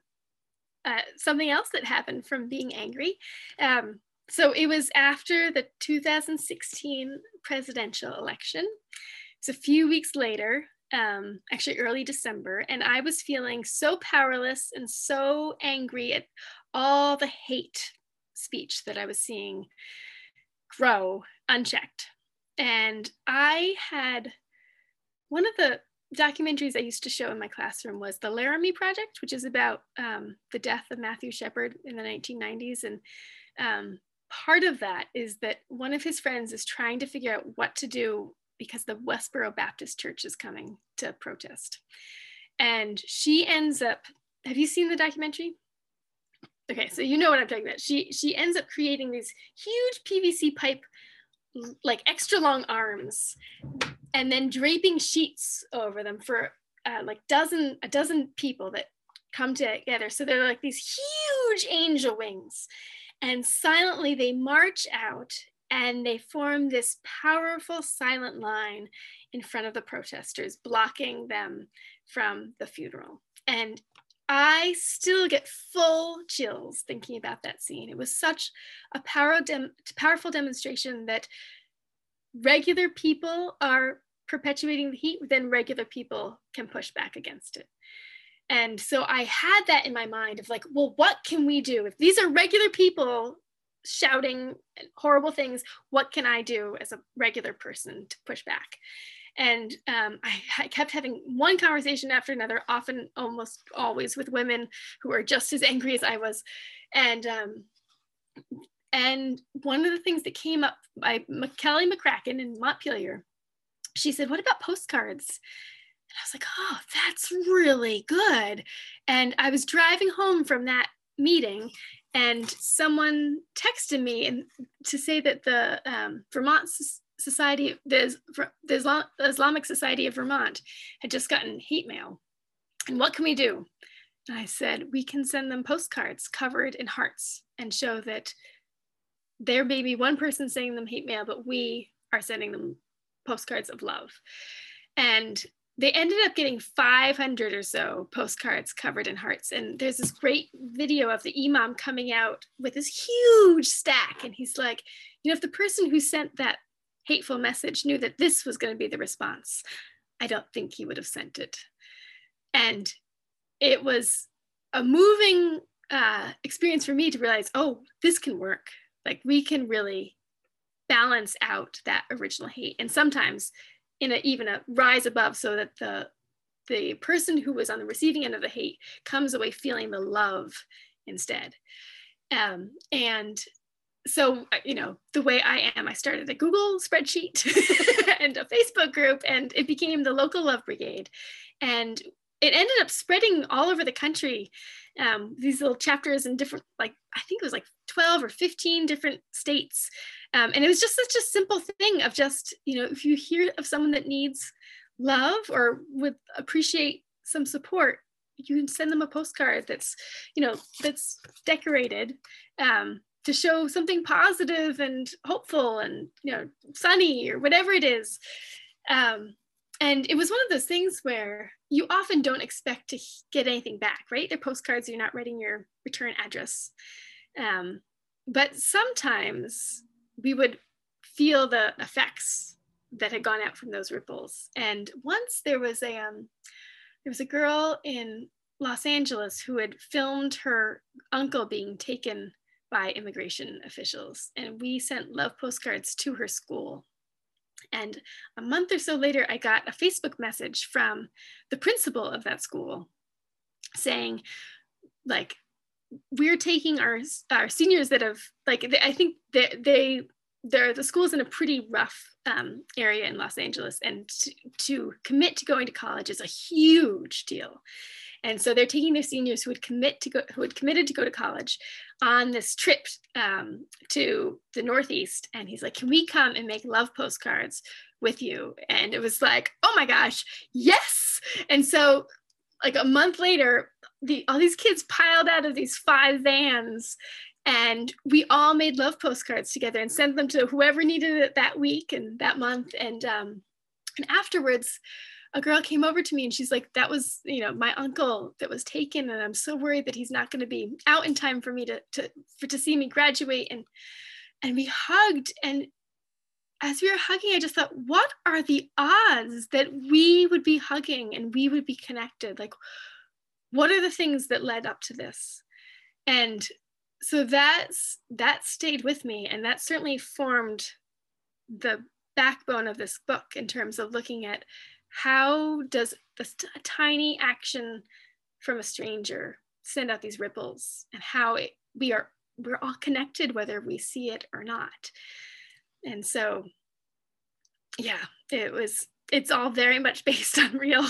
uh, something else that happened from being angry. Um, so it was after the 2016 presidential election. It's a few weeks later, um, actually early December, and I was feeling so powerless and so angry at all the hate speech that I was seeing grow unchecked. And I had one of the documentaries I used to show in my classroom was the Laramie Project, which is about um, the death of Matthew Shepard in the 1990s. And um, part of that is that one of his friends is trying to figure out what to do because the Westboro Baptist Church is coming to protest. And she ends up, have you seen the documentary? Okay, so you know what I'm talking about. She she ends up creating these huge PVC pipe, like extra long arms, and then draping sheets over them for uh, like dozen a dozen people that come together. So they're like these huge angel wings, and silently they march out and they form this powerful silent line in front of the protesters, blocking them from the funeral. And I still get full chills thinking about that scene. It was such a powerful demonstration that regular people are perpetuating the heat, then regular people can push back against it. And so I had that in my mind of like, well, what can we do? If these are regular people shouting horrible things, what can I do as a regular person to push back? And um, I, I, kept having one conversation after another, often almost always with women who are just as angry as I was. And um, and one of the things that came up by Kelly McCracken in Montpelier, she said, "What about postcards?" And I was like, oh, that's really good. And I was driving home from that meeting and someone texted me and to say that the um, Vermont Society, the, the Islamic Society of Vermont had just gotten hate mail. And what can we do? And I said, we can send them postcards covered in hearts and show that there may be one person sending them hate mail, but we are sending them postcards of love. And they ended up getting 500 or so postcards covered in hearts. And there's this great video of the imam coming out with this huge stack. And he's like, you know, if the person who sent that hateful message knew that this was going to be the response, I don't think he would have sent it. And it was a moving uh, experience for me to realize, oh, this can work. Like we can really balance out that original hate. And sometimes in a, even a rise above so that the the person who was on the receiving end of the hate comes away feeling the love instead. Um, and so you know the way i am i started a google spreadsheet and a facebook group and it became the local love brigade. And it ended up spreading all over the country. Um, these little chapters in different like i think it was like 12 or 15 different states. Um, and it was just such a simple thing of just you know if you hear of someone that needs love or would appreciate some support you can send them a postcard that's you know that's decorated um, to show something positive and hopeful and you know sunny or whatever it is. Um, and it was one of those things where you often don't expect to get anything back right they're postcards you're not writing your return address um, but sometimes we would feel the effects that had gone out from those ripples and once there was a um, there was a girl in los angeles who had filmed her uncle being taken by immigration officials. And we sent love postcards to her school. And a month or so later, I got a Facebook message from the principal of that school saying, like, we're taking our, our seniors that have, like, I think that they, they're, the school's in a pretty rough um, area in Los Angeles, and to, to commit to going to college is a huge deal. And so they're taking their seniors who would commit to go, who had committed to go to college on this trip um, to the Northeast. And he's like, can we come and make love postcards with you? And it was like, oh my gosh, yes. And so like a month later, the, all these kids piled out of these five vans and we all made love postcards together and sent them to whoever needed it that week and that month. And, um, and afterwards, a girl came over to me and she's like, that was, you know, my uncle that was taken. And I'm so worried that he's not going to be out in time for me to, to, for, to see me graduate. And, and we hugged. And as we were hugging, I just thought, what are the odds that we would be hugging and we would be connected? Like, what are the things that led up to this? And so that's, that stayed with me. And that certainly formed the backbone of this book in terms of looking at how does this tiny action from a stranger send out these ripples and how it, we are we're all connected whether we see it or not. And so yeah it was it's all very much based on real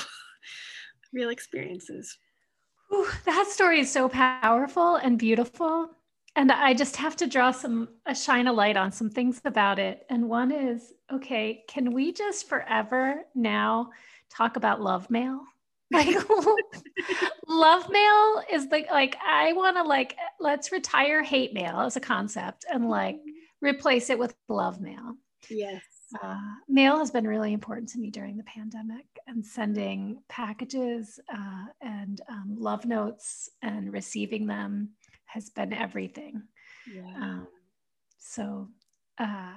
real experiences. Ooh, that story is so powerful and beautiful and i just have to draw some a shine a light on some things about it. And one is okay can we just forever now talk about love mail? Like love mail is like like i want to like let's retire hate mail as a concept and like replace it with love mail. Yes. Uh, mail has been really important to me during the pandemic and sending packages uh, and um, love notes and receiving them has been everything. Yeah. Um, so, uh,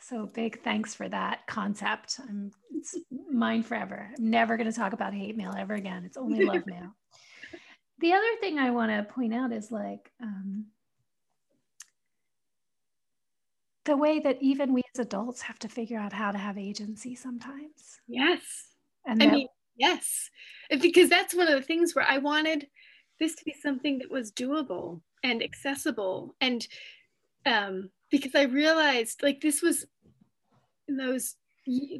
so big thanks for that concept. I'm it's mine forever. I'm never going to talk about hate mail ever again. It's only love mail. The other thing I want to point out is like um, the way that even we as adults have to figure out how to have agency sometimes. Yes. And I that, mean, yes, because that's one of the things where I wanted this to be something that was doable and accessible. And um, because i realized like this was in those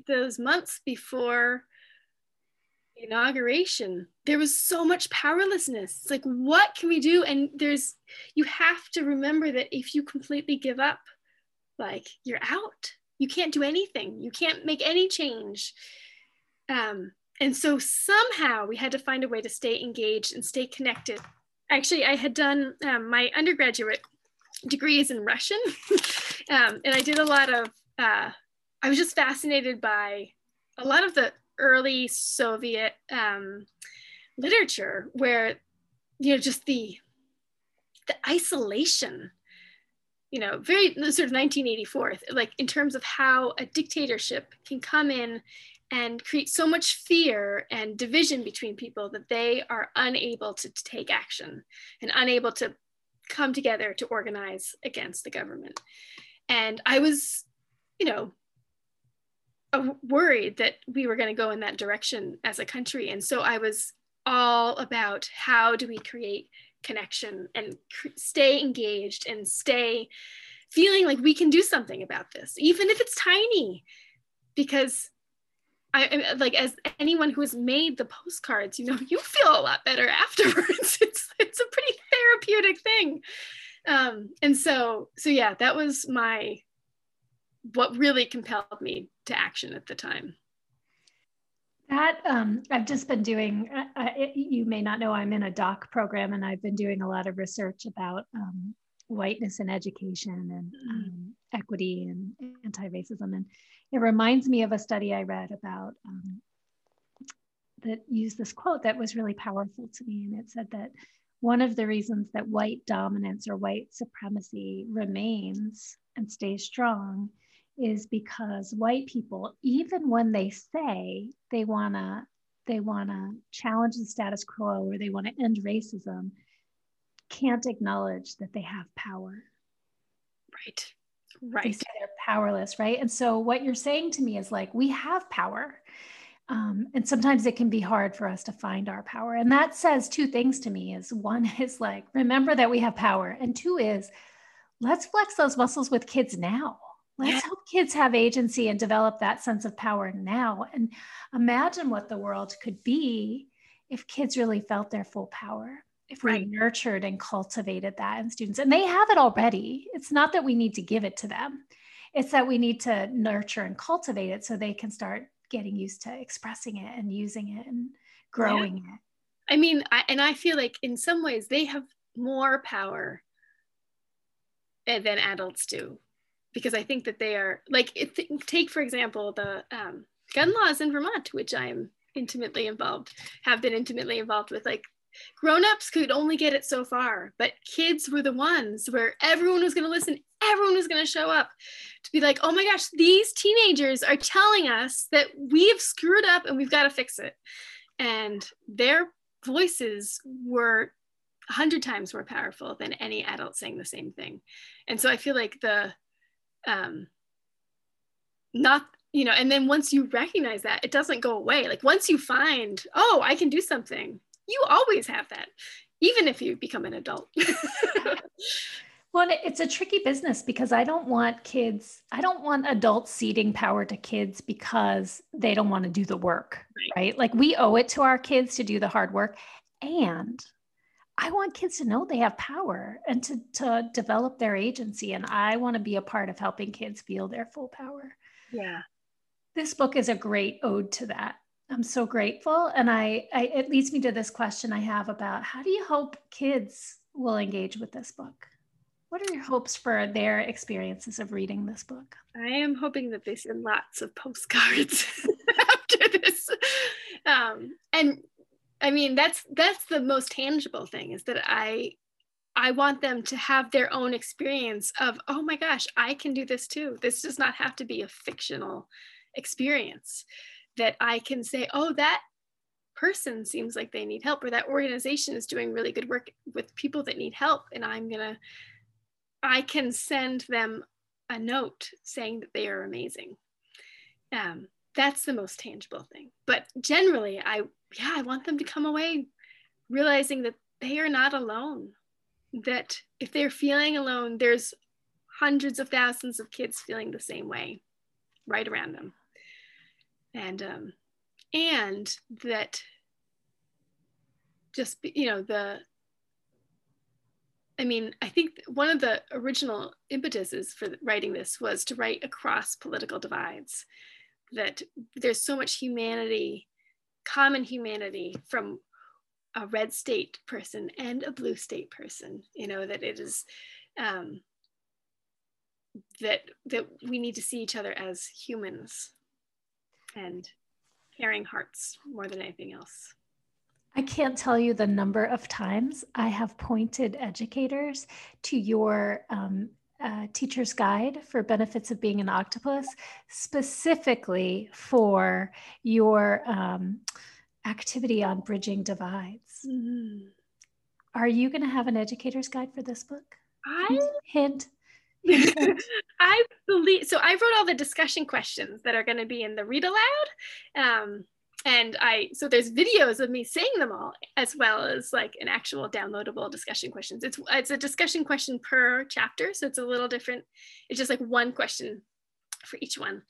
those months before inauguration there was so much powerlessness. It's like what can we do? And there's you have to remember that if you completely give up like you're out. You can't do anything. You can't make any change. Um, and so somehow we had to find a way to stay engaged and stay connected actually i had done um, my undergraduate degrees in Russian. um, and I did a lot of, uh, I was just fascinated by a lot of the early Soviet um, literature where, you know, just the, the isolation, you know, very sort of 1984, like in terms of how a dictatorship can come in and create so much fear and division between people that they are unable to take action and unable to come together to organize against the government. And I was, you know, worried that we were going to go in that direction as a country. And so I was all about how do we create connection and stay engaged and stay feeling like we can do something about this, even if it's tiny, because I like as anyone who has made the postcards, you know, you feel a lot better afterwards. it's it's a pretty therapeutic thing. Um, and so so yeah, that was my what really compelled me to action at the time. That um, I've just been doing. Uh, you may not know I'm in a doc program, and I've been doing a lot of research about um, whiteness in education and mm-hmm. um, equity and anti-racism. And it reminds me of a study I read about um, that used this quote that was really powerful to me. And it said that one of the reasons that white dominance or white supremacy remains and stays strong is because white people, even when they say they wanna they wanna challenge the status quo or they want to end racism, can't acknowledge that they have power. Right. Right. They say they're powerless, right? And so what you're saying to me is like, we have power. Um, and sometimes it can be hard for us to find our power. And that says two things to me is one is like, remember that we have power. And two is let's flex those muscles with kids now. Let's yeah. help kids have agency and develop that sense of power now. And imagine what the world could be if kids really felt their full power if we right. nurtured and cultivated that in students and they have it already it's not that we need to give it to them it's that we need to nurture and cultivate it so they can start getting used to expressing it and using it and growing yeah. it i mean I, and i feel like in some ways they have more power than adults do because i think that they are like take for example the um, gun laws in vermont which i'm intimately involved have been intimately involved with like grown-ups could only get it so far but kids were the ones where everyone was going to listen everyone was going to show up to be like oh my gosh these teenagers are telling us that we have screwed up and we've got to fix it. And their voices were a hundred times more powerful than any adult saying the same thing. And so i feel like the um not you know and then once you recognize that it doesn't go away. Like once you find oh i can do something you always have that, even if you become an adult. well, it's a tricky business because I don't want kids, I don't want adults ceding power to kids because they don't want to do the work, right? right? Like we owe it to our kids to do the hard work. And I want kids to know they have power and to, to develop their agency. And I want to be a part of helping kids feel their full power. Yeah. This book is a great ode to that. I'm so grateful. And I, I, it leads me to this question I have about how do you hope kids will engage with this book? What are your hopes for their experiences of reading this book? I am hoping that they send lots of postcards after this. Um, and I mean, that's that's the most tangible thing is that I I want them to have their own experience of, oh my gosh, I can do this too. This does not have to be a fictional experience that I can say, oh, that person seems like they need help, or that organization is doing really good work with people that need help. And I'm to, I can send them a note saying that they are amazing. Um, that's the most tangible thing. But generally, I, yeah, I want them to come away realizing that they are not alone. That if they're feeling alone, there's hundreds of thousands of kids feeling the same way right around them and um, and that just you know the I mean, I think one of the original impetuses for writing this was to write across political divides, that there's so much humanity, common humanity from a red state person and a blue state person, you know, that it is, um, that that we need to see each other as humans and caring hearts more than anything else. I can't tell you the number of times I have pointed educators to your um, uh, teacher's guide for benefits of being an octopus, specifically for your um, activity on bridging divides. Mm-hmm. Are you going to have an educator's guide for this book? I hint. I believe so. I wrote all the discussion questions that are going to be in the read aloud. Um, and I so there's videos of me saying them all as well as like an actual downloadable discussion questions. It's it's a discussion question per chapter, so it's a little different. It's just like one question for each one,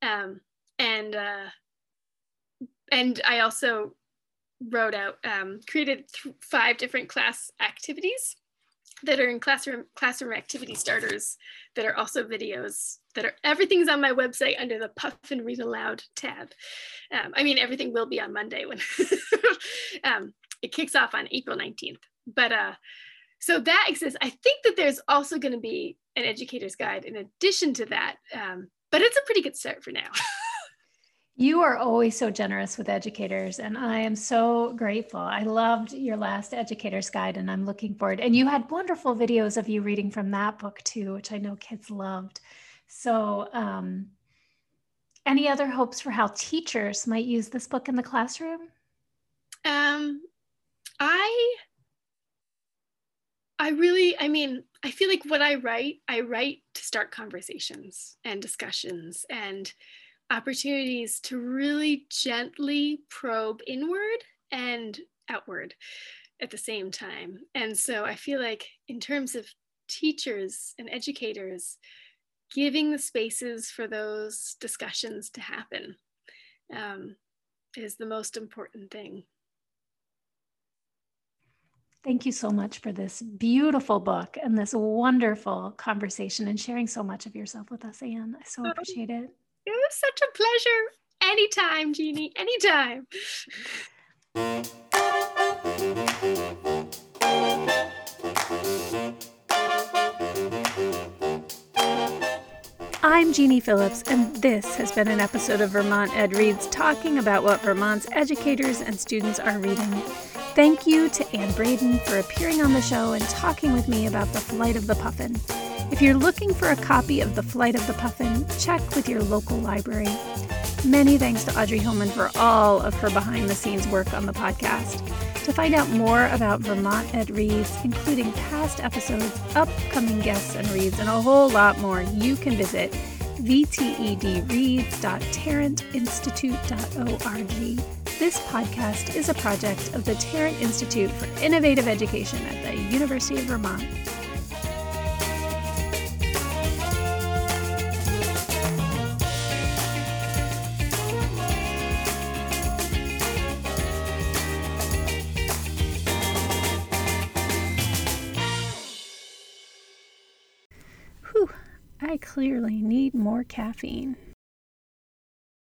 um, and uh, and I also wrote out um, created five different class activities that are in classroom classroom activity starters that are also videos that are everything's on my website under the puff and Read Aloud tab. Um, I mean, everything will be on Monday when um, it kicks off on April 19th. But uh, so that exists. I think that there's also going to be an educator's guide in addition to that, um, but it's a pretty good start for now. You are always so generous with educators, and I am so grateful. I loved your last educator's guide, and I'm looking forward. And you had wonderful videos of you reading from that book too, which I know kids loved. So, um, any other hopes for how teachers might use this book in the classroom? Um, I, I really, I mean, I feel like what I write, I write to start conversations and discussions and opportunities to really gently probe inward and outward at the same time. And so I feel like, in terms of teachers and educators, giving the spaces for those discussions to happen um, is the most important thing. Thank you so much for this beautiful book and this wonderful conversation and sharing so much of yourself with us, Ann. I so oh, appreciate it. It was such a pleasure. Anytime, Jeannie, anytime. I'm Jeannie Phillips, and this has been an episode of Vermont Ed Reads talking about what Vermont's educators and students are reading. Thank you to Ann Braden for appearing on the show and talking with me about The Flight of the Puffin. If you're looking for a copy of The Flight of the Puffin, check with your local library. Many thanks to Audrey Hillman for all of her behind the scenes work on the podcast. To find out more about Vermont Ed Reads, including past episodes, upcoming guests and reads, and a whole lot more, you can visit vtedreads.tarrantinstitute.org. This podcast is a project of the Tarrant Institute for Innovative Education at the University of Vermont. Clearly need more caffeine.